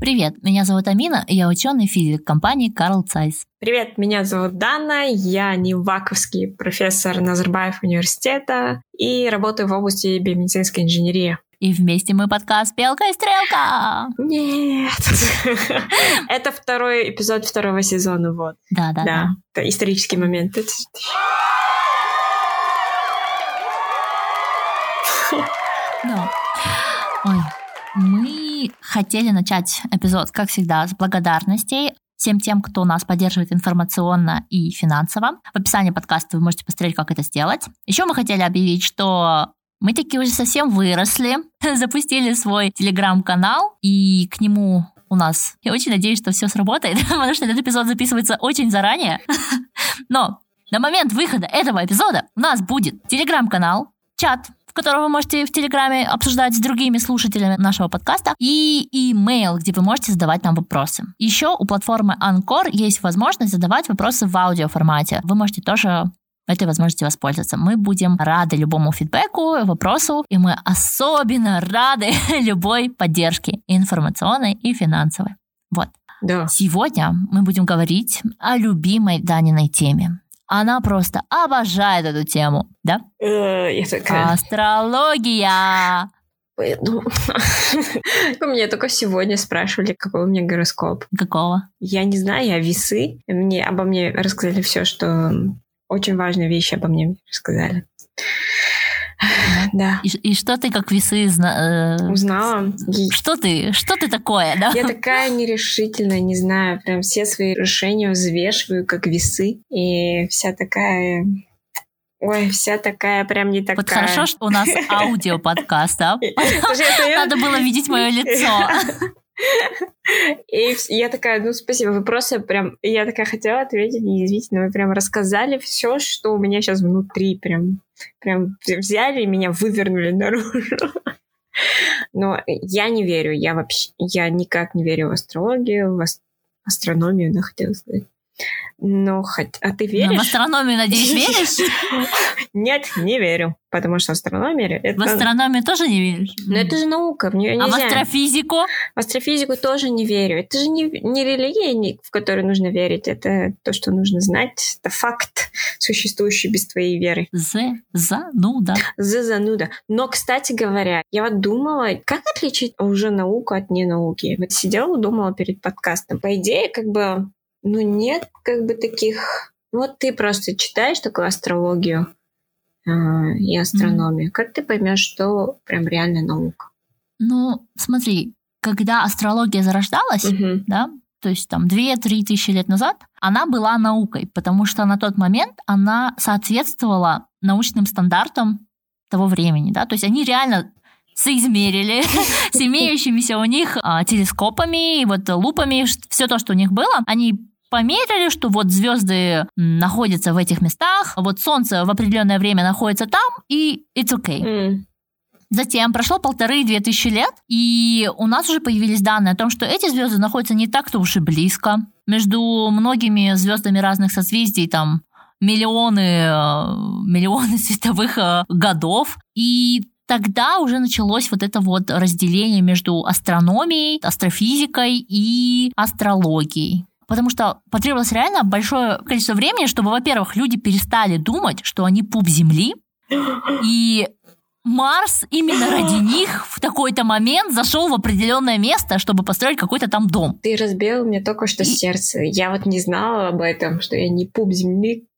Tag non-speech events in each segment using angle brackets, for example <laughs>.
Привет, меня зовут Амина, я ученый физик компании Карл Цайс. Привет, меня зовут Дана, я неваковский профессор Назарбаев университета и работаю в области биомедицинской инженерии. И вместе мы подкаст «Белка и стрелка». Нет. <laughs> Это второй эпизод второго сезона, вот. Да, да, да. Это исторический момент. Ну, ой, мы хотели начать эпизод, как всегда, с благодарностей всем тем, кто нас поддерживает информационно и финансово. В описании подкаста вы можете посмотреть, как это сделать. Еще мы хотели объявить, что мы такие уже совсем выросли, <laughs> запустили свой телеграм-канал, и к нему у нас. Я очень надеюсь, что все сработает, <laughs> потому что этот эпизод записывается очень заранее. <laughs> Но на момент выхода этого эпизода у нас будет телеграм-канал, чат, в котором вы можете в Телеграме обсуждать с другими слушателями нашего подкаста, и имейл, где вы можете задавать нам вопросы. Еще у платформы Anchor есть возможность задавать вопросы в аудиоформате. Вы можете тоже этой возможности воспользоваться. Мы будем рады любому фидбэку, вопросу, и мы особенно рады <laughs> любой поддержке информационной и финансовой. Вот. Да. Сегодня мы будем говорить о любимой Даниной теме. Она просто обожает эту тему, да? Э, я такая... Астрология! Ну, меня только сегодня спрашивали, какой у меня гороскоп. Какого? Я не знаю, я весы. Мне обо мне рассказали все, что очень важные вещи обо мне рассказали. Да. И, и что ты как весы зна- э, узнала? Что ты? Что ты такое, да? Я <laughs> такая нерешительная, не знаю, прям все свои решения взвешиваю как весы и вся такая Ой, вся такая прям не такая. Вот хорошо, что у нас <laughs> аудиоподкаст, да? Надо было видеть мое лицо. <laughs> <laughs> И я такая, ну, спасибо, вы просто прям... Я такая хотела ответить, неизвительно, вы прям рассказали все, что у меня сейчас внутри, прям, прям взяли и меня вывернули наружу. <laughs> Но я не верю, я вообще, я никак не верю в астрологию, в астрономию, да, хотела сказать. Ну, хоть... А ты веришь? Ну, в астрономию, надеюсь, веришь? <laughs> Нет, не верю. Потому что астрономия... Это... В астрономию тоже не веришь? Ну, это же наука, в нее нельзя. А в астрофизику? В астрофизику тоже не верю. Это же не, не религия, в которую нужно верить. Это то, что нужно знать. Это факт, существующий без твоей веры. З, зануда. З, зануда. Но, кстати говоря, я вот думала, как отличить уже науку от ненауки? Вот сидела, думала перед подкастом. По идее, как бы ну, нет как бы таких... Вот ты просто читаешь такую астрологию э, и астрономию. Mm-hmm. Как ты поймешь, что прям реальная наука? Ну, смотри, когда астрология зарождалась, mm-hmm. да, то есть там 2-3 тысячи лет назад, она была наукой, потому что на тот момент она соответствовала научным стандартам того времени, да, то есть они реально соизмерили с <laughs> имеющимися у них а, телескопами и вот лупами, все то, что у них было, они померили, что вот звезды находятся в этих местах, вот Солнце в определенное время находится там, и it's okay. Mm. Затем прошло полторы-две тысячи лет, и у нас уже появились данные о том, что эти звезды находятся не так-то уж и близко. Между многими звездами разных созвездий там миллионы, э, миллионы <laughs> световых э, годов. И тогда уже началось вот это вот разделение между астрономией, астрофизикой и астрологией потому что потребовалось реально большое количество времени, чтобы, во-первых, люди перестали думать, что они пуп Земли, <gasps> и Марс именно ради <gasps> них в такой-то момент зашел в определенное место, чтобы построить какой-то там дом. Ты разбил мне только что и... сердце. Я вот не знала об этом, что я не пуп Земли.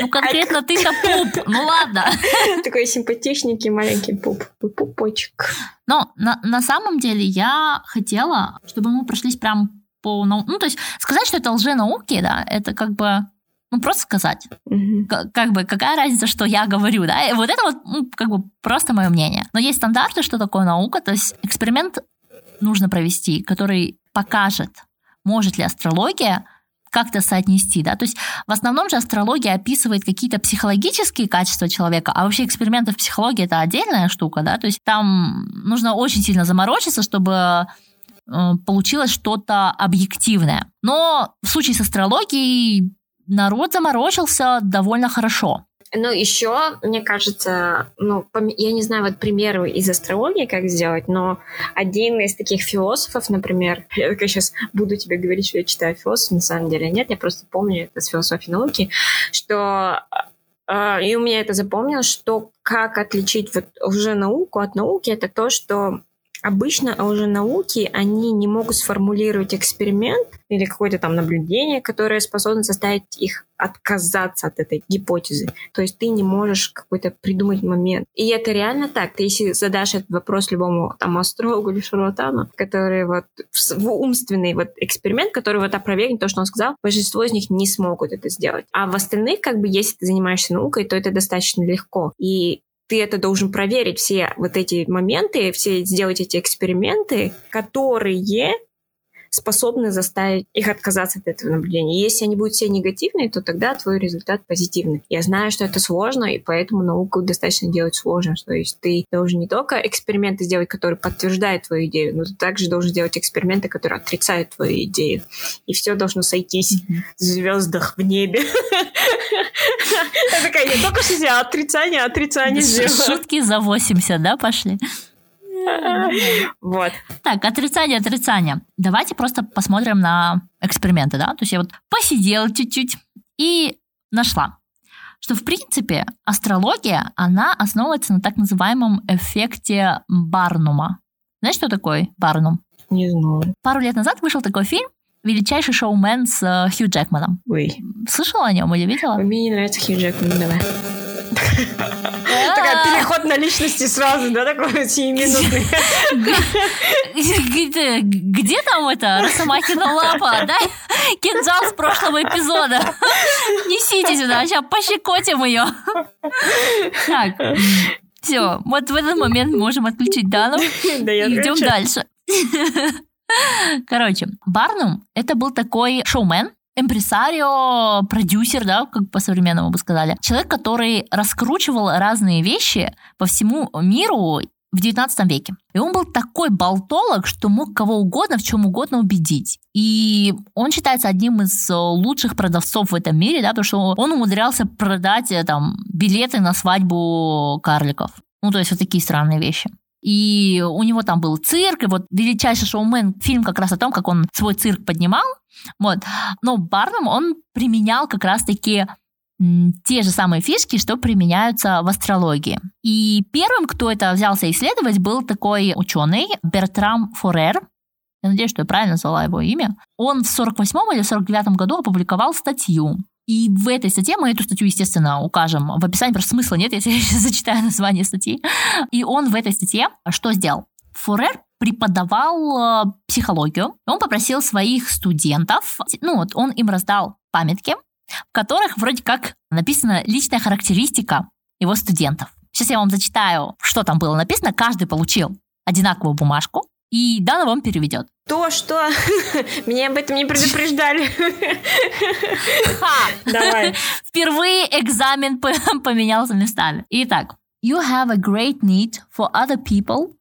Ну, конкретно ты-то пуп. Ну, ладно. Такой симпатичненький маленький пуп. Пупочек. Но на, на самом деле я хотела, чтобы мы прошлись прям по... Ну, то есть сказать, что это лженауки, да, это как бы ну, просто сказать. Mm-hmm. Как, как бы, какая разница, что я говорю, да? И вот это вот, ну, как бы, просто мое мнение. Но есть стандарты, что такое наука, то есть эксперимент нужно провести, который покажет, может ли астрология как-то соотнести, да, то есть в основном же астрология описывает какие-то психологические качества человека, а вообще эксперименты в психологии это отдельная штука, да, то есть там нужно очень сильно заморочиться, чтобы э, получилось что-то объективное. Но в случае с астрологией народ заморочился довольно хорошо. Ну, еще, мне кажется, ну, я не знаю вот примеры из астрологии, как сделать, но один из таких философов, например, <laughs> я такая сейчас буду тебе говорить, что я читаю философ, на самом деле нет, я просто помню это с философии науки, что а, и у меня это запомнилось, что как отличить вот уже науку от науки, это то, что Обычно уже науки, они не могут сформулировать эксперимент или какое-то там наблюдение, которое способно заставить их отказаться от этой гипотезы. То есть ты не можешь какой-то придумать момент. И это реально так. Ты если задашь этот вопрос любому там астрологу или шарлатану, который вот в умственный вот эксперимент, который вот опровергнет то, что он сказал, большинство из них не смогут это сделать. А в остальных, как бы, если ты занимаешься наукой, то это достаточно легко. И ты это должен проверить, все вот эти моменты, все сделать эти эксперименты, которые способны заставить их отказаться от этого наблюдения. И если они будут все негативные, то тогда твой результат позитивный. Я знаю, что это сложно, и поэтому науку достаточно делать сложно. То есть ты должен не только эксперименты сделать, которые подтверждают твою идею, но ты также должен делать эксперименты, которые отрицают твою идею. И все должно сойтись mm-hmm. в звездах в небе. <laughs> Я такая, я только что сделала отрицание, отрицание сделала. Шутки за 80, да, пошли? <laughs> Вот. Так, отрицание, отрицание. Давайте просто посмотрим на эксперименты, да? То есть я вот посидела чуть-чуть и нашла, что, в принципе, астрология, она основывается на так называемом эффекте Барнума. Знаешь, что такое Барнум? Не знаю. Пару лет назад вышел такой фильм «Величайший шоумен» с э, Хью Джекманом. Ой. Слышала о нем или видела? Мне не нравится Хью Джекман, давай. <laughs> Переход на личности сразу, да, такой сиюминутный. Где там это Росомахина лапа? Дай кинжал с прошлого эпизода. Несите сюда, сейчас пощекотим ее. Так, все, вот в этот момент можем отключить Дану. Да, Идем дальше. Короче, Барнум это был такой шоумен, импресарио, продюсер, да, как по-современному бы сказали. Человек, который раскручивал разные вещи по всему миру в 19 веке. И он был такой болтолог, что мог кого угодно в чем угодно убедить. И он считается одним из лучших продавцов в этом мире, да, потому что он умудрялся продать э, там билеты на свадьбу карликов. Ну, то есть вот такие странные вещи и у него там был цирк, и вот «Величайший шоумен» фильм как раз о том, как он свой цирк поднимал, вот. Но Барнум, он применял как раз-таки те же самые фишки, что применяются в астрологии. И первым, кто это взялся исследовать, был такой ученый Бертрам Форер. Я надеюсь, что я правильно назвала его имя. Он в 48 или 49 году опубликовал статью и в этой статье, мы эту статью, естественно, укажем в описании, просто смысла нет, <laughs> если я сейчас зачитаю название статьи. И он в этой статье что сделал? Фурер преподавал э, психологию. Он попросил своих студентов, ну вот он им раздал памятки, в которых вроде как написана личная характеристика его студентов. Сейчас я вам зачитаю, что там было написано. Каждый получил одинаковую бумажку, и Дана вам переведет. То, что <laughs> меня об этом не предупреждали. Ха! Давай. Впервые экзамен поменялся местами. Итак, you have a great need for other people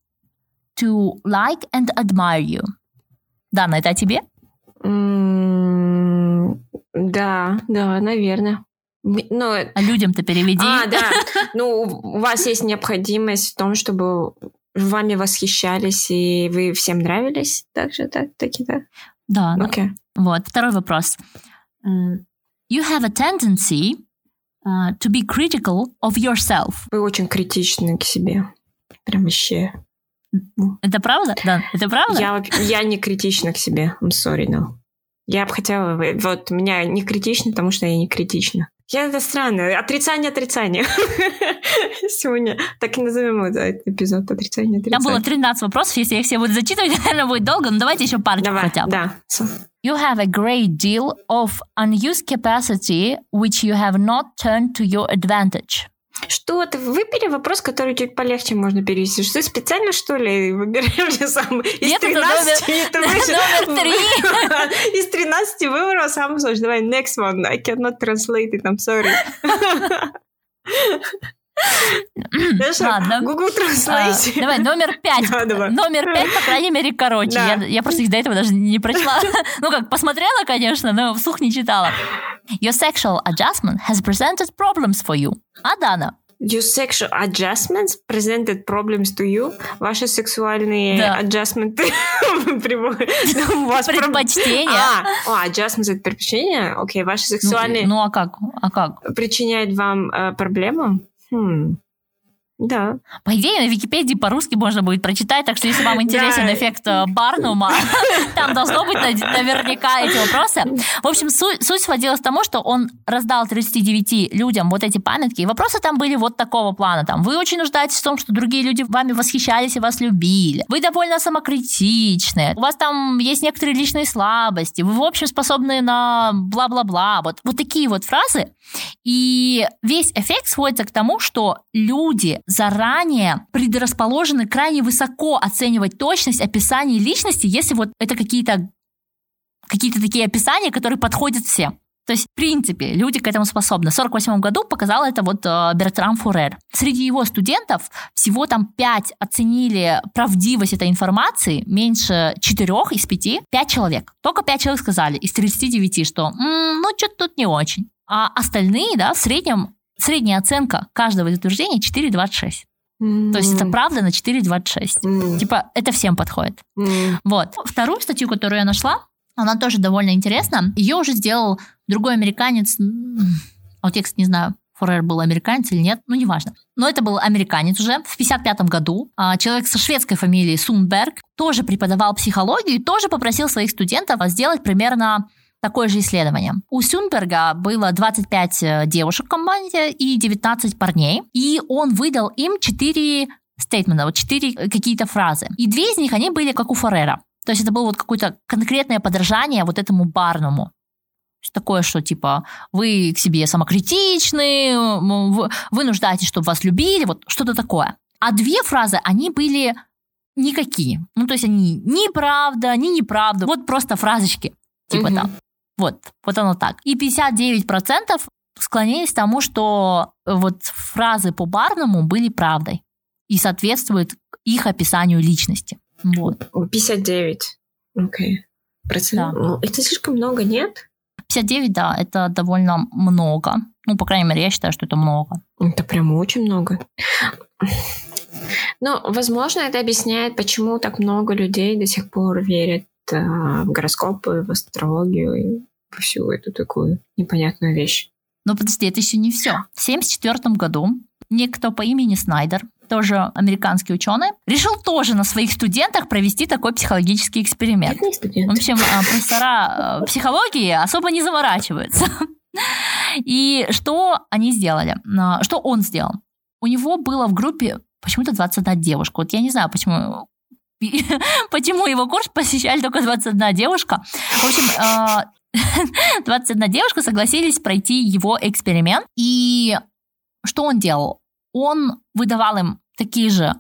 to like and admire you. Дана, это о тебе? да, да, наверное. Ну, а людям-то переведи. А, да. <laughs> Ну, у вас есть необходимость в том, чтобы вами восхищались, и вы всем нравились? Так же, так, таки, да? Да. Okay. Вот, второй вопрос. You have a tendency uh, to be critical of yourself. Вы очень критичны к себе. Прям вообще. Это правда? Да, это правда? Я, я не критична к себе. I'm sorry, no. Я бы хотела... Вот, меня не критично, потому что я не критична. Я это странно. Отрицание, отрицание. <laughs> Сегодня так и назовем этот эпизод отрицание, отрицание. Там было 13 вопросов. Если я их все буду зачитывать, <laughs> наверное, будет долго. Но давайте еще парочку Давай, хотя бы. Да. You have a great deal of unused capacity which you have not turned to your advantage. Что ты выбери вопрос, который чуть полегче можно перевести. Что специально, что ли, выбираешь сам? Из Нет, 13 это номер, номер три. <laughs> Из 13 выбрал самый сложный. Давай, next one. I cannot translate it, I'm sorry. <laughs> Ладно. Google Translate. А, давай, номер пять. Номер пять, по крайней мере, короче. Я, просто их до этого даже не прочла. <laughs> Ну как, посмотрела, конечно, но вслух не читала. Your sexual adjustment has presented problems for you. А Дана? Your sexual adjustments presented problems to you. Ваши сексуальные Да. <laughs> приводят- Ну, Предпочтения. А, adjustments это предпочтение? Окей, ваши Ну, сексуальные ну а как? А как? причиняют вам э, проблему? hmm, Да. По идее, на Википедии по-русски можно будет прочитать, так что если вам <laughs> интересен Да. эффект э, Барнума, <laughs> там должно быть наверняка эти вопросы. В общем, суть, суть сводилась к тому, что он раздал 39 людям вот эти памятки, и вопросы там были вот такого плана. Там, вы очень нуждаетесь в том, что другие люди вами восхищались и вас любили. Вы довольно самокритичны. У вас там есть некоторые личные слабости. Вы, в общем, способны на бла-бла-бла. Вот, вот такие вот фразы. И весь эффект сводится к тому, что люди заранее предрасположены крайне высоко оценивать точность описаний личности, если вот это какие-то какие-то такие описания, которые подходят всем. То есть, в принципе, люди к этому способны. В 1948 году показал это вот э, Бертрам Фурер. Среди его студентов всего там 5 оценили правдивость этой информации, меньше 4 из 5, 5 человек. Только 5 человек сказали из 39, что «М, ну что-то тут не очень. А остальные, да, в среднем, средняя оценка каждого из утверждений 4,26. То есть это правда на 4,26. М, Типа, это всем подходит. Вот. Вторую статью, которую я нашла, она тоже довольно интересна. Ее уже сделал другой американец. а Вот кстати, не знаю, Форер был американец или нет, ну, неважно. Но это был американец уже в 55 году. А, Человек со шведской фамилией Сунберг тоже преподавал психологию и тоже попросил своих студентов сделать примерно такое же исследование. У Сюнберга было 25 э, девушек в команде и 19 парней, и он выдал им 4 стейтмента, вот 4 какие-то фразы. И две из них, они были как у Форера. То есть это было вот какое-то конкретное подражание вот этому есть Такое, что типа вы к себе самокритичны, вы- нуждаетесь, чтобы вас любили, вот что-то такое. А две фразы, они были никакие. Ну, то есть они ни правда, ни неправда, вот просто фразочки. Типа Мгм. там. Вот, вот оно так. И 59% склонились к тому, что вот фразы по Барнуму были правдой и соответствуют их описанию личности. Вот. О, 59. Окей. Процент. Да. Ну, это слишком много, нет? 59, да, это довольно много. Ну, по крайней мере, я считаю, что это много. Это прям очень много. Ну, возможно, это объясняет, почему так много людей до сих пор верят э, в гороскопы, в астрологию и во всю эту такую непонятную вещь. Но подожди, это еще не все. В 1974 году некто по имени Снайдер, тоже американский ученый, решил тоже на своих студентах провести такой психологический эксперимент. В общем, а, профессора э, <laughs> психологии особо не заморачиваются. И что они сделали? А, Что он сделал? У него было в группе почему-то 21 девушка. Вот я не знаю, почему <laughs> почему его курс посещали только 21 девушка. В общем, а, <laughs> 21 девушка согласились пройти его эксперимент. И что он делал? Он выдавал им такие же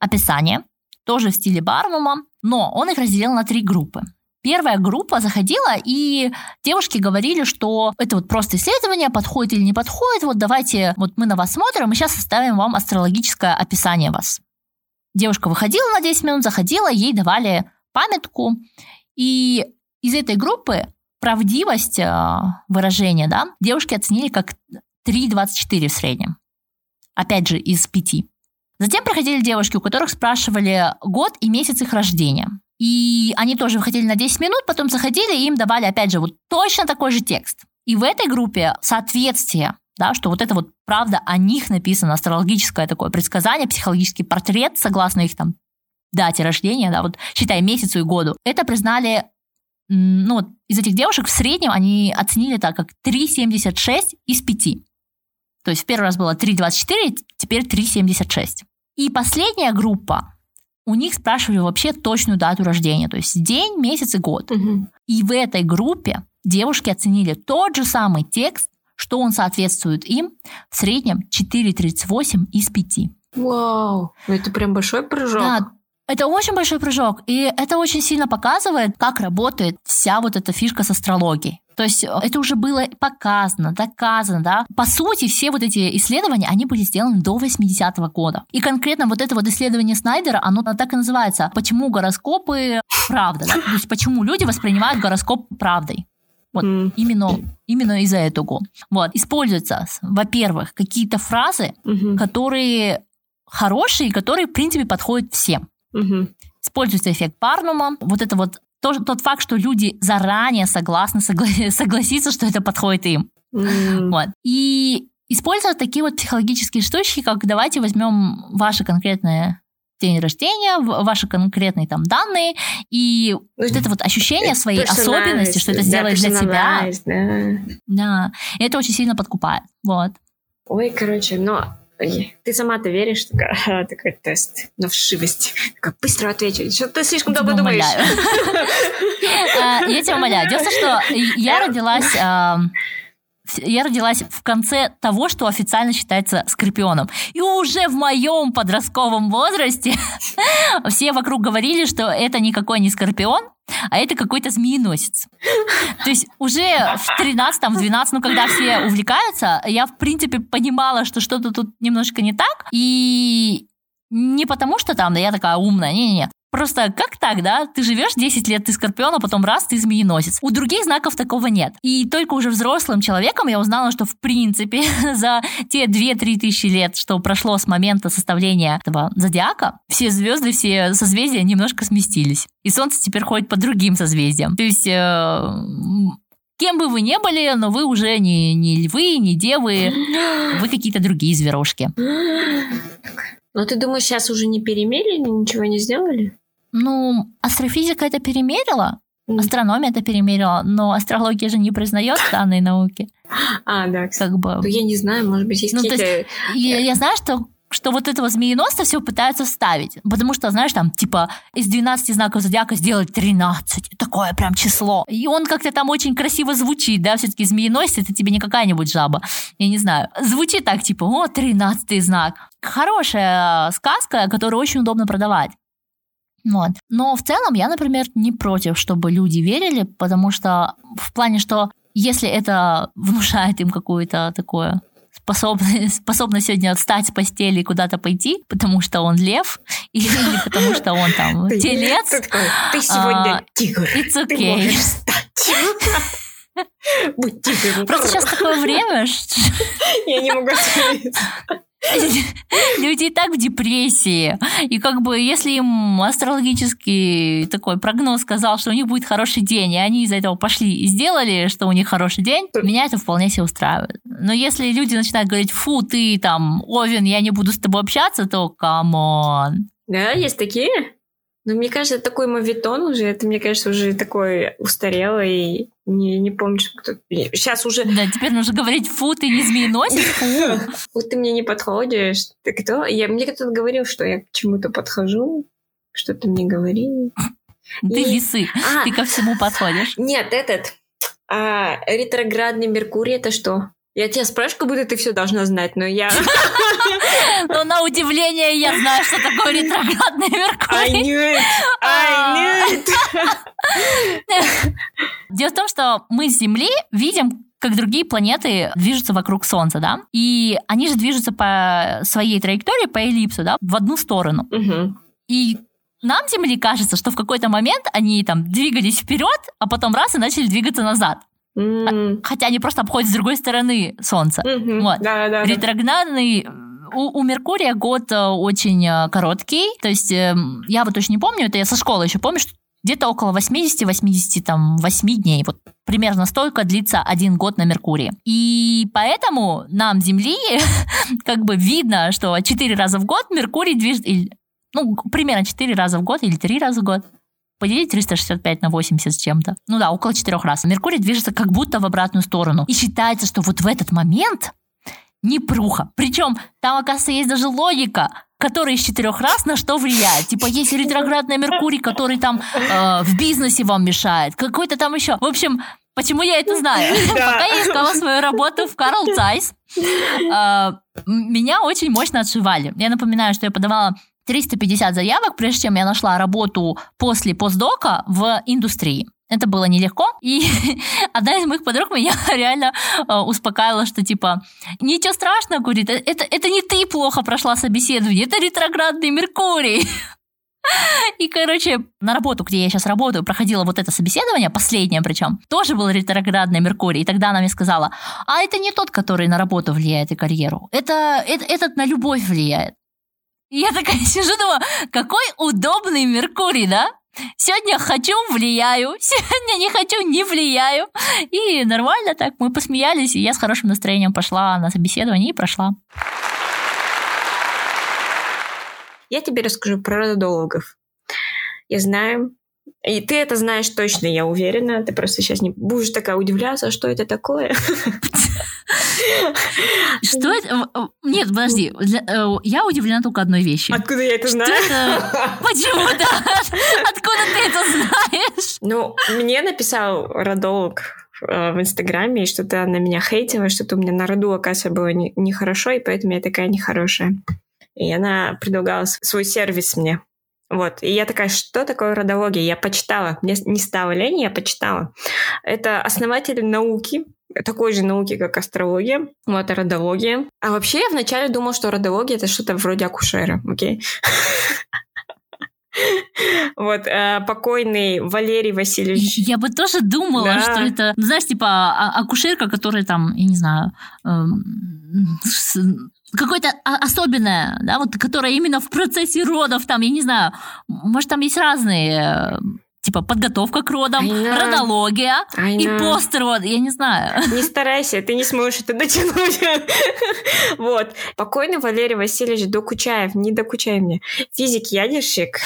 описания, тоже в стиле Барнума, но он их разделил на три группы. Первая группа заходила, и девушки говорили, что это вот просто исследование, подходит или не подходит, вот давайте, вот мы на вас смотрим, и сейчас составим вам астрологическое описание вас. Девушка выходила на 10 минут, заходила, ей давали памятку, и из этой группы правдивость э, выражения, да, девушки оценили как 3,24 в среднем. Опять же, из 5. Затем проходили девушки, у которых спрашивали год и месяц их рождения. И они тоже выходили на 10 минут, потом заходили, и им давали, опять же, вот точно такой же текст. И в этой группе соответствие, да, что вот это вот правда о них написано, астрологическое такое предсказание, психологический портрет, согласно их там дате рождения, да, вот считай месяцу и году, это признали, ну, вот из этих девушек в среднем они оценили так, как 3,76 из 5. То есть в первый раз было 3,24, теперь 3,76. И последняя группа, у них спрашивали вообще точную дату рождения, то есть день, месяц и год. Мгм. И в этой группе девушки оценили тот же самый текст, что он соответствует им, в среднем 4,38 из 5. Вау, ну это прям большой прыжок. Да, Это очень большой прыжок, и это очень сильно показывает, как работает вся вот эта фишка с астрологией. То есть э, это уже было показано, доказано, да. По сути, все вот эти исследования, они были сделаны до 80-го года. И конкретно вот это вот исследование Снайдера, оно так и называется «Почему гороскопы правда?», да? То есть почему люди воспринимают гороскоп правдой. Вот mm. именно, именно из-за этого. Вот. Используются, во-первых, какие-то фразы, mm-hmm. которые хорошие, которые, в принципе, подходят всем. Mm-hmm. Используется эффект Парнума. Вот это вот то, тот факт, что люди заранее согласны согла- <laughs> согласиться, что это подходит им. Mm. Вот. И используют такие вот психологические штучки, как давайте возьмем ваше конкретное день рождения, ваши конкретные там данные, и вот это вот ощущение своей особенности, что это сделает для тебя. Да. да. И это очень сильно подкупает. Вот. Ой, короче, но ты сама-то веришь? Такая, такой тест на вшивость. Такая, быстро отвечу. Что ты слишком долго думаешь? <laughs> А, я тебя умоляю. Дело в том, что я родилась я родилась в конце того, что официально считается скорпионом. И уже в моем подростковом возрасте <laughs> все вокруг говорили, что это никакой не скорпион, а это какой-то змееносец. То есть уже в 13 в 12 ну, когда все увлекаются, я, в принципе, понимала, что что-то тут немножко не так, и не потому, что там, да я такая умная, не-не-не. Просто как так, да? Ты живешь 10 лет, ты скорпион, а потом раз, ты змееносец. У других знаков такого нет. И только уже взрослым человеком я узнала, что в принципе <laughs> за те 2-3 тысячи лет, что прошло с момента составления этого зодиака, все звезды, все созвездия немножко сместились. И Солнце теперь ходит по другим созвездиям. То есть э, кем бы вы ни были, но вы уже не, не львы, не девы, вы какие-то другие зверушки. Но ты думаешь, сейчас уже не перемерили, ничего не сделали? Ну, астрофизика это перемерила, астрономия это перемерила, но астрология же не признает данные науки. А, да. Как бы... Ну, я не знаю, может быть, есть ну, какие-то... Я, я знаю, что что вот этого змееносца все пытаются вставить. Потому что, знаешь, там, типа, из 12 знаков зодиака сделать 13. Такое прям число. И он как-то там очень красиво звучит, да, все-таки змееносец это тебе не какая-нибудь жаба. Я не знаю. Звучит так, типа, о, 13 знак. Хорошая сказка, которую очень удобно продавать. Вот. Но в целом я, например, не против, чтобы люди верили, потому что в плане, что если это <laughs> внушает им какое-то такое способность, <laughs> способность сегодня встать с постели и куда-то пойти, потому что он лев, <laughs> или, или потому что он там ты, телец. Ты, такой, ты сегодня а, тигр. It's okay. Ты можешь встать. Будь тигром. Просто сейчас такое время. Я не могу сказать. <laughs> Люди и так в депрессии. И как бы, если им астрологический такой прогноз сказал, что у них будет хороший день, и они из-за этого пошли и сделали, что у них хороший день, меня это вполне себе устраивает. Но если люди начинают говорить, фу, ты там, Овен, я не буду с тобой общаться, то come on. Да, есть такие? Ну, мне кажется, такой моветон уже, это, мне кажется, уже такой устарелый, не, не помню, что кто... Сейчас уже... Да, теперь нужно говорить, фу, ты не змееносец, фу. <laughs> Фу, ты мне не подходишь. Ты кто? Я, мне кто-то говорил, что я к чему-то подхожу, что-то мне говорили. Ты и... весы, а, ты ко всему подходишь. Нет, этот... А, ретроградный Меркурий это что? Я тебя спрашиваю, как будто ты все должна знать, но я... <laughs> Но на удивление я знаю, что такое ретроградный Меркурий. I knew it! I knew it! <laughs> Дело в том, что мы с Земли видим как другие планеты движутся вокруг Солнца, да, и они же движутся по своей траектории, по эллипсу, да, в одну сторону. Угу. И нам, Земли, кажется, что в какой-то момент они там двигались вперед, а потом раз и начали двигаться назад. Mm. Хотя они просто обходят с другой стороны Солнца. Mm-hmm. Вот. Да, да, Ретроградный у, у Меркурия год э, очень э, короткий. То есть э, я вот точно не помню, это я со школы еще помню, что где-то около 80-88 дней. Вот примерно столько длится один год на Меркурии. И поэтому нам, Земли, <laughs> как бы видно, что 4 раза в год Меркурий движется... Ну, примерно 4 раза в год или 3 раза в год поделить 365 на 80 с чем-то. Ну да, около четырех раз. Меркурий движется как будто в обратную сторону. И считается, что вот в этот момент непруха. Причем там, оказывается, есть даже логика, которая из четырех раз на что влияет. Типа есть ретроградный Меркурий, который там э, в бизнесе вам мешает. Какой-то там еще. В общем, Почему я это знаю? <laughs> Пока я искала свою работу в Карл Цайс, э, меня очень мощно отшивали. Я напоминаю, что я подавала 350 заявок, прежде чем я нашла работу после постдока в индустрии. Это было нелегко. И <laughs> одна из моих подруг меня <laughs> реально э, успокаивала, что типа, ничего страшного, говорит, «Э, это, это не ты плохо прошла собеседование, это ретроградный Меркурий. <laughs> И, короче, на работу, где я сейчас работаю, проходила вот это собеседование, последнее причем, тоже был ретроградный Меркурий. И тогда она мне сказала, а это не тот, который на работу влияет и карьеру. Это, это этот на любовь влияет. Я такая <laughs> сижу, думаю, какой удобный Меркурий, да? Сегодня хочу, влияю. <laughs> Сегодня не хочу, не влияю. И нормально так, мы посмеялись, и я с хорошим настроением пошла на собеседование и прошла. Я тебе расскажу про родологов. Я знаю, и ты это знаешь точно, я уверена. Ты просто сейчас не будешь такая удивляться, что это такое. Что это? Нет, подожди. Э, я удивлена только одной вещи. Откуда я это знаю? Почему, да? Откуда ты это знаешь? Ну, мне написал родолог э, в Инстаграме, и что-то на меня хейтила, что-то у меня на роду, оказывается, было нехорошо, и поэтому я такая нехорошая. И она предлагала свой сервис мне. Вот. И я такая, что такое родология? Я почитала. Мне не стало лень, я почитала. Это основатель науки, такой же науки, как астрология, вот, родология. А вообще я вначале думала, что родология — это что-то вроде акушера, окей? Вот, э, покойный Валерий Васильевич. Я бы тоже думала, да. что это, ну, знаешь, типа а, акушерка, которая там, я не знаю, эм, какое-то особенное, да, вот, которое именно в процессе родов, там, я не знаю, может, там есть разные типа подготовка к родам, родология и построд, я не знаю. Не старайся, ты не сможешь это дотянуть. <laughs> вот. Покойный Валерий Васильевич Докучаев, не докучай мне, физик-ядерщик,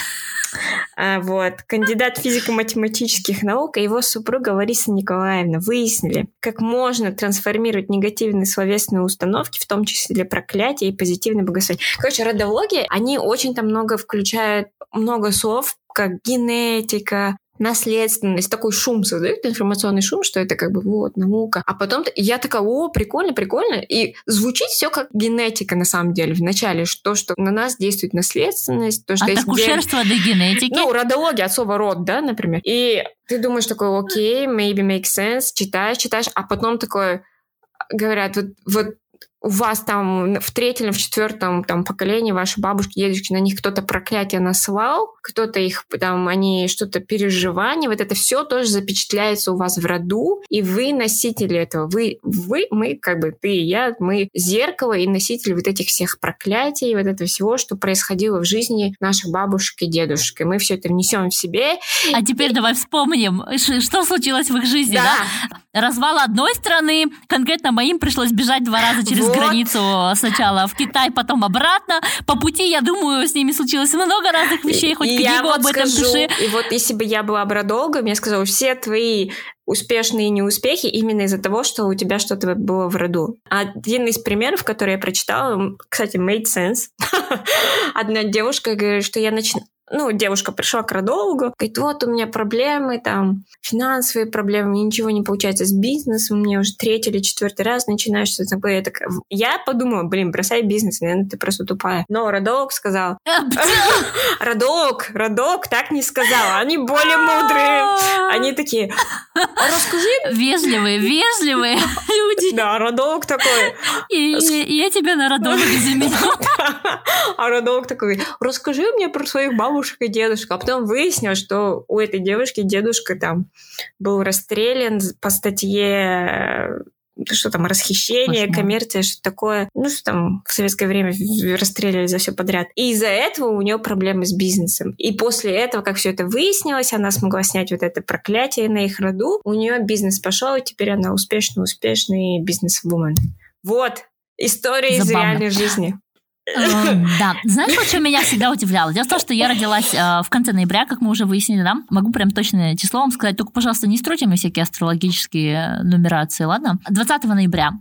вот, кандидат физико-математических наук и его супруга Лариса Николаевна выяснили, как можно трансформировать негативные словесные установки, в том числе проклятие и позитивное благословение. Короче, родология, они очень там много включают, много слов, как генетика, наследственность, такой шум создает, информационный шум, что это как бы вот наука. А потом я такая, о, прикольно, прикольно. И звучит все как генетика на самом деле в начале, что, что на нас действует наследственность. То, что От акушерства ген... до генетики? Ну, родология от слова род, да, например. И ты думаешь такой, окей, maybe makes sense, читаешь, читаешь, а потом такой говорят, вот, вот у вас там в третьем, в четвертом там поколении ваши бабушки, дедушки, на них кто-то проклятие наслал, кто-то их там, они что-то переживания, вот это все тоже запечатляется у вас в роду, и вы носители этого. Вы, вы, мы, как бы ты и я, мы зеркало и носители вот этих всех проклятий, вот этого всего, что происходило в жизни наших бабушек и дедушек. И мы все это несем в себе. А теперь и... давай вспомним, что случилось в их жизни, да? да? Развал одной страны, конкретно моим пришлось бежать два раза через вот. Границу сначала в Китай, потом обратно. По пути, я думаю, с ними случилось много разных вещей, хоть и книгу вот об этом скажу, пиши. И вот если бы я была бродологом, я сказала, все твои успешные неуспехи именно из-за того, что у тебя что-то было в роду. Один из примеров, который я прочитала, кстати, made sense. <laughs> Одна девушка говорит, что я начинаю ну, девушка пришла к родологу, говорит, вот у меня проблемы, там, финансовые проблемы, мне ничего не получается с бизнесом, мне уже третий или четвертый раз начинаешь что-то такое. Я, так... я подумала, блин, бросай бизнес, наверное, ты просто тупая. Но родолог сказал, <laughs> <laughs> родолог, родолог так не сказал, они более мудрые. Они такие, «А расскажи. Вежливые, вежливые <laughs> люди. Да, родолог такой. Я тебя на родолога заменю. А родолог такой, расскажи мне про своих бабушек бабушек и дедушек. А потом выяснилось, что у этой девушки дедушка там был расстрелян по статье что там, расхищение, Кошмар. коммерция, что такое. Ну, что там в советское время расстреливали за все подряд. И из-за этого у нее проблемы с бизнесом. И после этого, как все это выяснилось, она смогла снять вот это проклятие на их роду. У нее бизнес пошел, и теперь она успешный-успешный бизнес-вумен. Вот, история Забавно. из реальной жизни. Эм, <laughs> да. Знаешь, вот что меня всегда удивляло? Дело в том, что я родилась э, в конце ноября, как мы уже выяснили, да? Могу прям точное число вам сказать, только, пожалуйста, не стройте мне всякие астрологические нумерации, ладно? 20 ноября.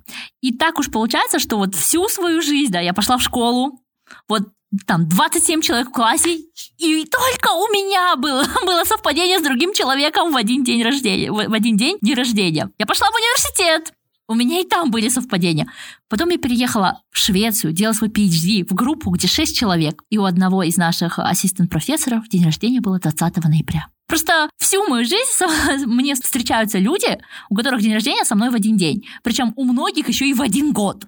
И так уж получается, что вот всю свою жизнь, да, я пошла в школу, вот там 27 человек в классе, и только у меня было, <laughs> было совпадение с другим человеком в один день рождения, в, в один день день рождения. Я пошла в университет, У меня и там были совпадения. Потом я переехала в Швецию, делала свой PhD в группу, где 6 человек. И у одного из наших ассистент-профессоров день рождения было 20 ноября. Просто всю мою жизнь <laughs> мне встречаются люди, у которых день рождения со мной в один день. Причем у многих еще и в один год.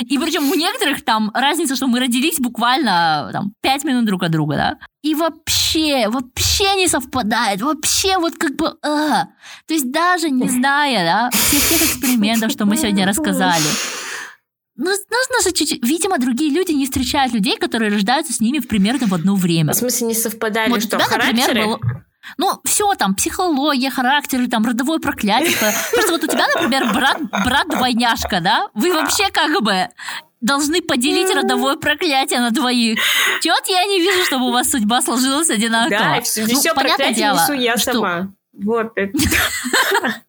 И причем у некоторых там разница, что мы родились буквально там, 5 минут друг от друга, да? И вообще, вообще не совпадает, вообще вот как бы... А. То есть даже не зная, да, всех тех экспериментов, что мы сегодня рассказали, ну, нужно же чуть-чуть... Видимо, другие люди не встречают людей, которые рождаются с ними примерно в одно время. В смысле, не совпадали, вот что, тебя, характеры? например, был... Ну, все там, психология, характеры, там, родовое проклятие. Просто вот у тебя, например, брат, брат-двойняшка, да? Вы вообще как бы должны поделить родовое проклятие на двоих. Чего-то я не вижу, чтобы у вас судьба сложилась одинаково. Да, все, ну, все понятное дело, несу я что... сама. Вот это. <laughs>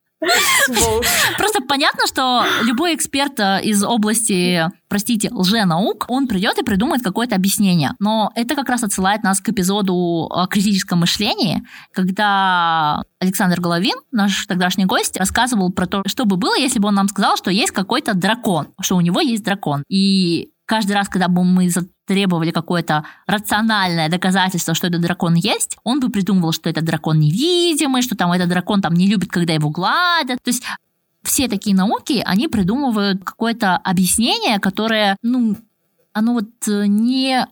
Просто понятно, что любой эксперт э, из области, простите, лженаук, он придет и придумает какое-то объяснение. Но это как раз отсылает нас к эпизоду о критическом мышлении, когда Александр Головин, наш тогдашний гость, рассказывал про то, что бы было, если бы он нам сказал, что есть какой-то дракон, что у него есть дракон. И каждый раз, когда бы мы требовали какое-то рациональное доказательство, что этот дракон есть, он бы придумывал, что этот дракон невидимый, что там этот дракон там не любит, когда его гладят. То есть все такие науки, они придумывают какое-то объяснение, которое, ну, оно вот э, не,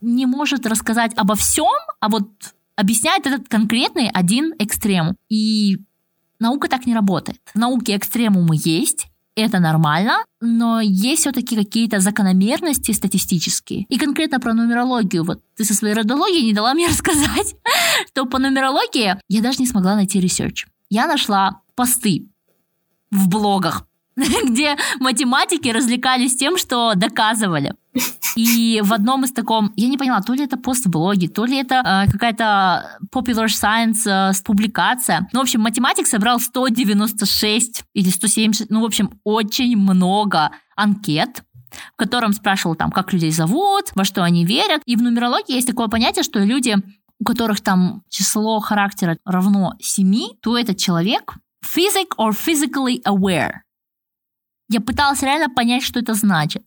не может рассказать обо всем, а вот объясняет этот конкретный один экстрем. И наука так не работает. В науке экстремумы есть, это нормально, но есть все-таки какие-то закономерности статистические. И конкретно про нумерологию, вот ты со своей родологией не дала мне <laughs> рассказать, что по нумерологии я даже не смогла найти research. Я нашла посты в блогах, <laughs> где математики развлекались тем, что доказывали. И в одном из таком, я не поняла, то ли это пост в блоге, то ли это э, какая-то popular science э, публикация. Ну, в общем, математик собрал 196 или 170, ну, в общем, очень много анкет, в котором спрашивал там, как людей зовут, во что они верят. И в нумерологии есть такое понятие, что люди, у которых там число характера равно 7, то этот человек physic or physically aware. Я пыталась реально понять, что это значит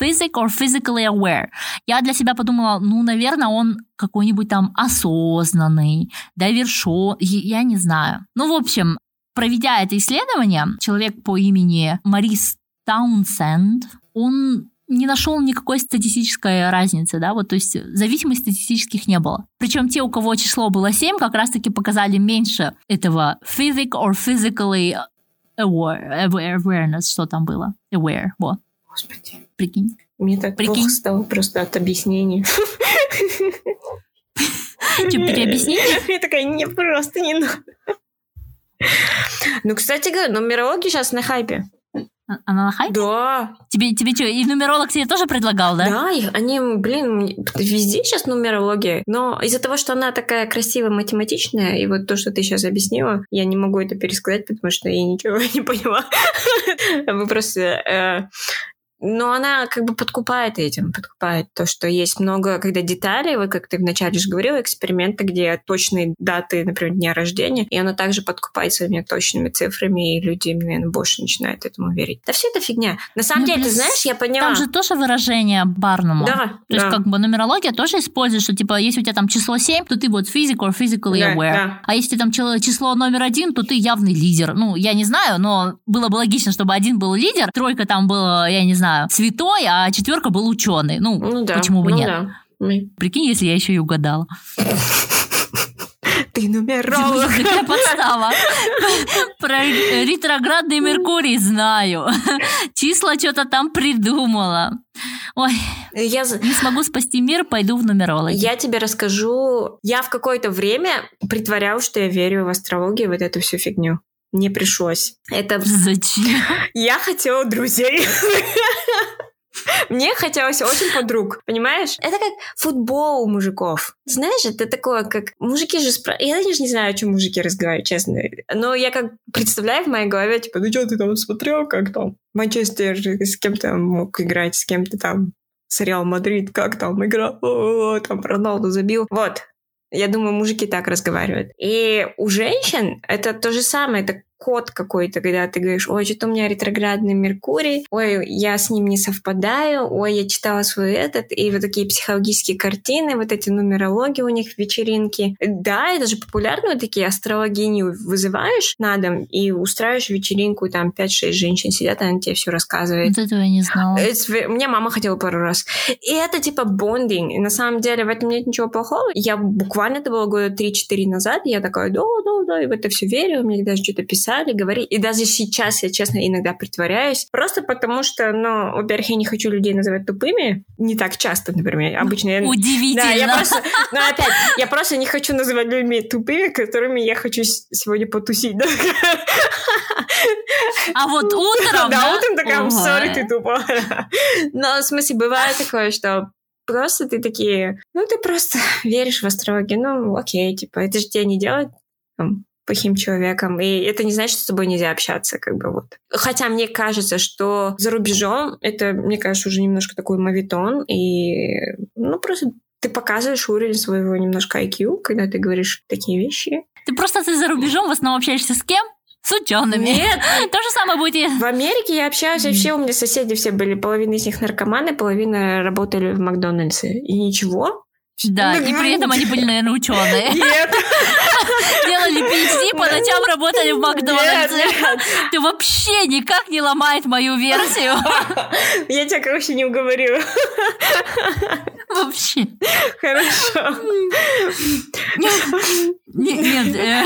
physic or physically aware. Я для себя подумала, ну, наверное, он какой-нибудь там осознанный, довершен, я не знаю. Ну, в общем, проведя это исследование, человек по имени Марис Таунсенд, он не нашел никакой статистической разницы, да, вот, то есть зависимостей статистических не было. Причем те, у кого число было 7, как раз-таки показали меньше этого physic or physically aware, awareness, что там было, aware, вот. Господи. Прикинь. Мне так Прикинь. плохо стало просто от объяснений. Что, переобъяснение? Я такая, не, просто не надо. Ну, кстати говоря, нумерология сейчас на хайпе. Она на хайпе? Да. Тебе, тебе что, и нумеролог тебе тоже предлагал, да? Да, они, блин, везде сейчас нумерология. Но из-за того, что она такая красивая, математичная, и вот то, что ты сейчас объяснила, я не могу это пересказать, потому что я ничего <laughs> не поняла. Вы просто э, но она как бы подкупает этим, подкупает то, что есть много, когда деталей, вот как ты вначале же говорила, эксперименты, где точные даты, например, дня рождения, и она также подкупает своими точными цифрами, и люди, наверное, больше начинают этому верить. Да все это фигня. На самом ну, деле, ты знаешь, я поняла... Там же тоже выражение Барнума. Да, То да. есть как бы нумерология тоже использует, что типа если у тебя там число 7, то ты вот physical or physically да, aware. Да. А если там число номер один, то ты явный лидер. Ну, я не знаю, но было бы логично, чтобы один был лидер, тройка там была, я не знаю, знаю, святой, а четверка был ученый. Ну, ну да, почему бы ну нет? Да. Прикинь, если я еще и угадала. Ты нумеролог. Какая подстава. Про ретроградный Меркурий знаю. Числа что-то там придумала. Ой, я не смогу спасти мир, пойду в нумерологию. Я тебе расскажу. Я в какое-то время притворялась, что я верю в астрологию, вот эту всю фигню не пришлось. Это... Зачем? Я хотела друзей. <laughs> Мне хотелось очень подруг, понимаешь? Это как футбол у мужиков. Знаешь, это такое, как... Мужики же... Спро... Я даже не знаю, о чем мужики разговаривают, честно. Но я как представляю в моей голове, типа, ну что ты там смотрел, как там Манчестер с кем-то мог играть, с кем-то там с Реал Мадрид, как там играл, о, там Роналду забил. Вот, я думаю, мужики так разговаривают. И у женщин это то же самое, это код какой-то, когда ты говоришь, ой, что-то у меня ретроградный Меркурий, ой, я с ним не совпадаю, ой, я читала свой этот, и вот такие психологические картины, вот эти нумерологии у них вечеринки. Да, это же популярно, вот такие астрологини вызываешь на дом и устраиваешь вечеринку, там 5-6 женщин сидят, она тебе все рассказывает. Вот этого я не знала. Это, меня мама хотела пару раз. И это типа бондинг. И на самом деле в этом нет ничего плохого. Я буквально, это было года 3-4 назад, я такая, да, да, да, и в это все верю, мне даже что-то писали, говорили. И даже сейчас я, честно, иногда притворяюсь. Просто потому что, ну, во-первых, я не хочу людей называть тупыми. Не так часто, например. Обычно я... Удивительно. Да, я просто... Ну, опять, я просто не хочу называть людьми тупыми, которыми я хочу сегодня потусить. Да? А вот утром, да? утром такая, сори, ты тупо. Но, в смысле, бывает такое, что просто ты такие, ну, ты просто веришь в астрологию, ну, окей, типа, это же тебя не делает там, плохим человеком, и это не значит, что с тобой нельзя общаться, как бы вот. Хотя мне кажется, что за рубежом это, мне кажется, уже немножко такой мавитон, и, ну, просто ты показываешь уровень своего немножко IQ, когда ты говоришь такие вещи. Ты просто ты за рубежом в основном общаешься с кем? С учеными. Нет. <laughs> То же самое будет и... В Америке я общаюсь, вообще у меня соседи все были, половина из них наркоманы, половина работали в Макдональдсе. И ничего, да, и при этом они были, наверное, ученые. Нет. <laughs> Делали PhD, по ночам работали в Макдональдсе. Ты вообще никак не ломает мою версию. <laughs> Я тебя, короче, не уговорила. <laughs> Вообще. Хорошо. Нет, э,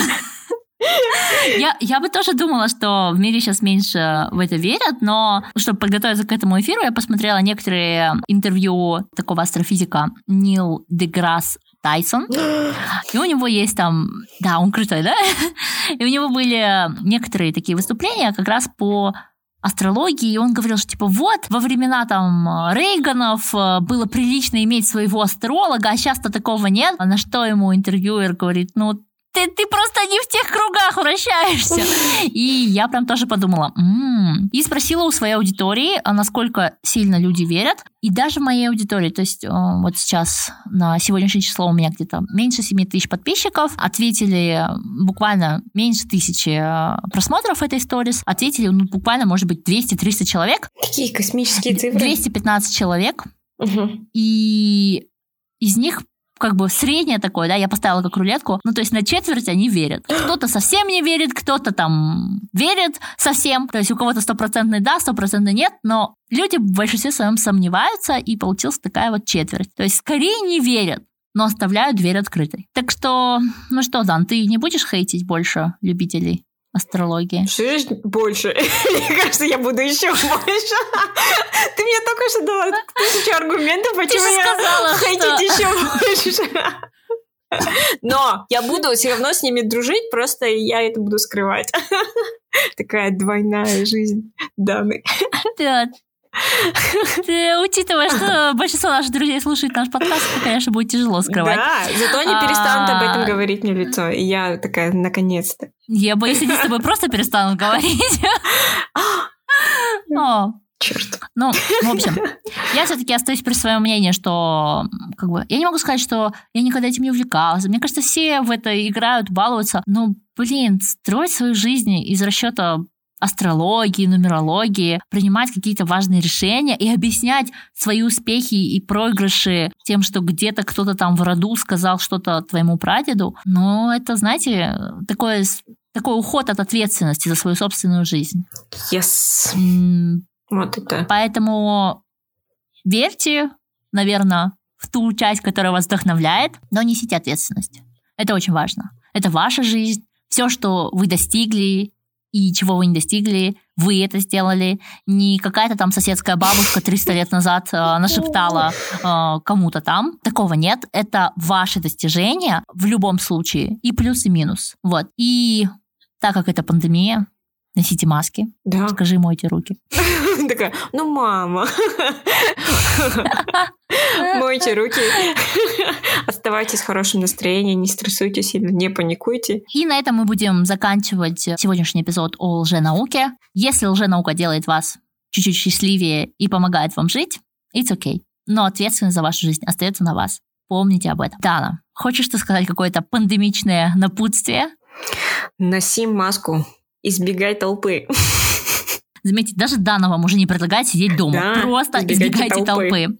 я, я бы тоже думала, что в мире сейчас меньше в это верят, но чтобы подготовиться к этому эфиру, я посмотрела некоторые интервью такого астрофизика Нил Деграсс Тайсон. <gasps> И у него есть там... Да, он крутой, да? <laughs> И у него были некоторые такие выступления как раз по астрологии, и он говорил, что типа вот, во времена там Рейганов э, было прилично иметь своего астролога, а сейчас-то такого нет. А на что ему интервьюер говорит, ну ты, ты просто не в тех кругах вращаешься. И я прям тоже подумала. М-м". И спросила у своей аудитории, а насколько сильно люди верят. И даже в моей аудитории, то есть э, вот сейчас на сегодняшнее число у меня где-то меньше 7 тысяч подписчиков, ответили буквально меньше тысячи э, просмотров этой сторис, ответили ну, буквально, может быть, 200-300 человек. Такие космические цифры. 215 человек. Угу. И из них как бы среднее такое, да, я поставила как рулетку, ну, то есть на четверть они верят. Кто-то совсем не верит, кто-то там верит совсем, то есть у кого-то стопроцентный да, стопроцентный нет, но люди в большинстве своем сомневаются, и получилась такая вот четверть. То есть скорее не верят, но оставляют дверь открытой. Так что, ну что, Дан, ты не будешь хейтить больше любителей? Астрологии? Жизнь больше. <laughs> Мне кажется, я буду еще больше. Ты мне только что дала тысячу аргументов, почему я сказала, хотите еще больше. Но я буду все равно с ними дружить, просто я это буду скрывать. <laughs> Такая двойная жизнь Даны. Да, учитывая, что <laughs> большинство наших друзей слушает наш подкаст, то, конечно, будет тяжело скрывать. Да, зато они перестанут об этом а, говорить мне в лицо. И я такая, наконец-то. Я боюсь, они с тобой <laughs> просто перестанут говорить. <laughs> Черт. Ну, в общем, я все-таки остаюсь при своем мнении, что как бы я не могу сказать, что я никогда этим не увлекалась. Мне кажется, все в это играют, балуются. Но, блин, строить свою жизнь из расчета астрологии, нумерологии, принимать какие-то важные решения и объяснять свои успехи и проигрыши тем, что где-то кто-то там в роду сказал что-то твоему прадеду. Но это, знаете, такое, такой уход от ответственности за свою собственную жизнь. Yes. вот это. Поэтому верьте, наверное, в ту часть, которая вас вдохновляет, но несите ответственность. Это очень важно. Это ваша жизнь. Все, что вы достигли, и чего вы не достигли, вы это сделали, не какая-то там соседская бабушка 300 лет назад э, нашептала э, кому-то там. Такого нет. Это ваши достижения в любом случае, и плюс, и минус. Вот. И так как это пандемия, носите маски. Да. Скажи, мойте руки. <laughs> Такая, ну, мама. <laughs> Мойте руки. Оставайтесь в хорошем настроении, не стрессуйте сильно, не паникуйте. И на этом мы будем заканчивать сегодняшний эпизод о лженауке. Если лженаука делает вас чуть-чуть счастливее и помогает вам жить, it's okay. Но ответственность за вашу жизнь остается на вас. Помните об этом. Дана, хочешь ты сказать какое-то пандемичное напутствие? Носи маску Избегай толпы. <laughs> Заметьте, даже Дана вам уже не предлагает сидеть дома. Да, Просто избегайте, избегайте толпы. толпы.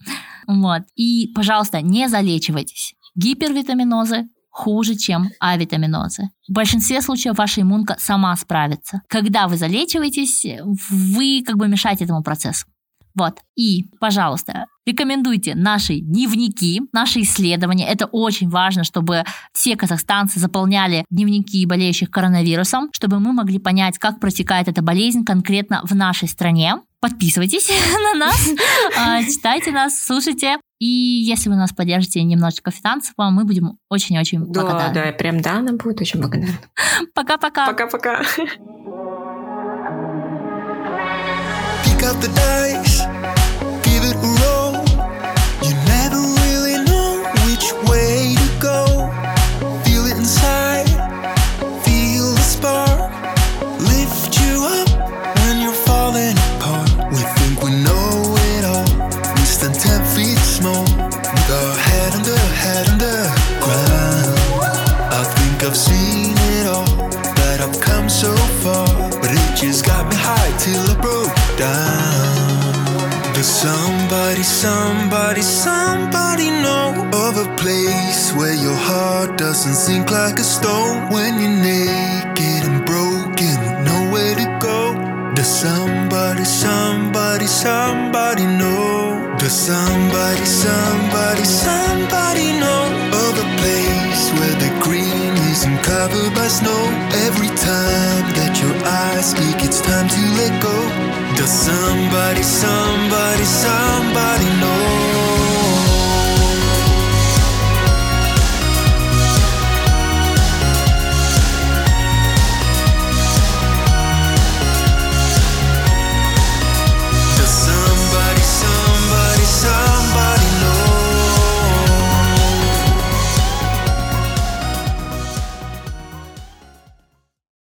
Вот. И, пожалуйста, не залечивайтесь. Гипервитаминозы хуже, чем авитаминозы. В большинстве случаев ваша иммунка сама справится. Когда вы залечиваетесь, вы как бы мешаете этому процессу. Вот. И, пожалуйста, рекомендуйте наши дневники, наши исследования. Это очень важно, чтобы все казахстанцы заполняли дневники болеющих коронавирусом, чтобы мы могли понять, как протекает эта болезнь конкретно в нашей стране. Подписывайтесь <laughs> на нас, а, читайте нас, слушайте. И если вы нас поддержите немножечко финансово, мы будем очень-очень благодарны. Да, да, прям да, она будет очень благодарна. Пока-пока. Пока-пока. pick up the dice,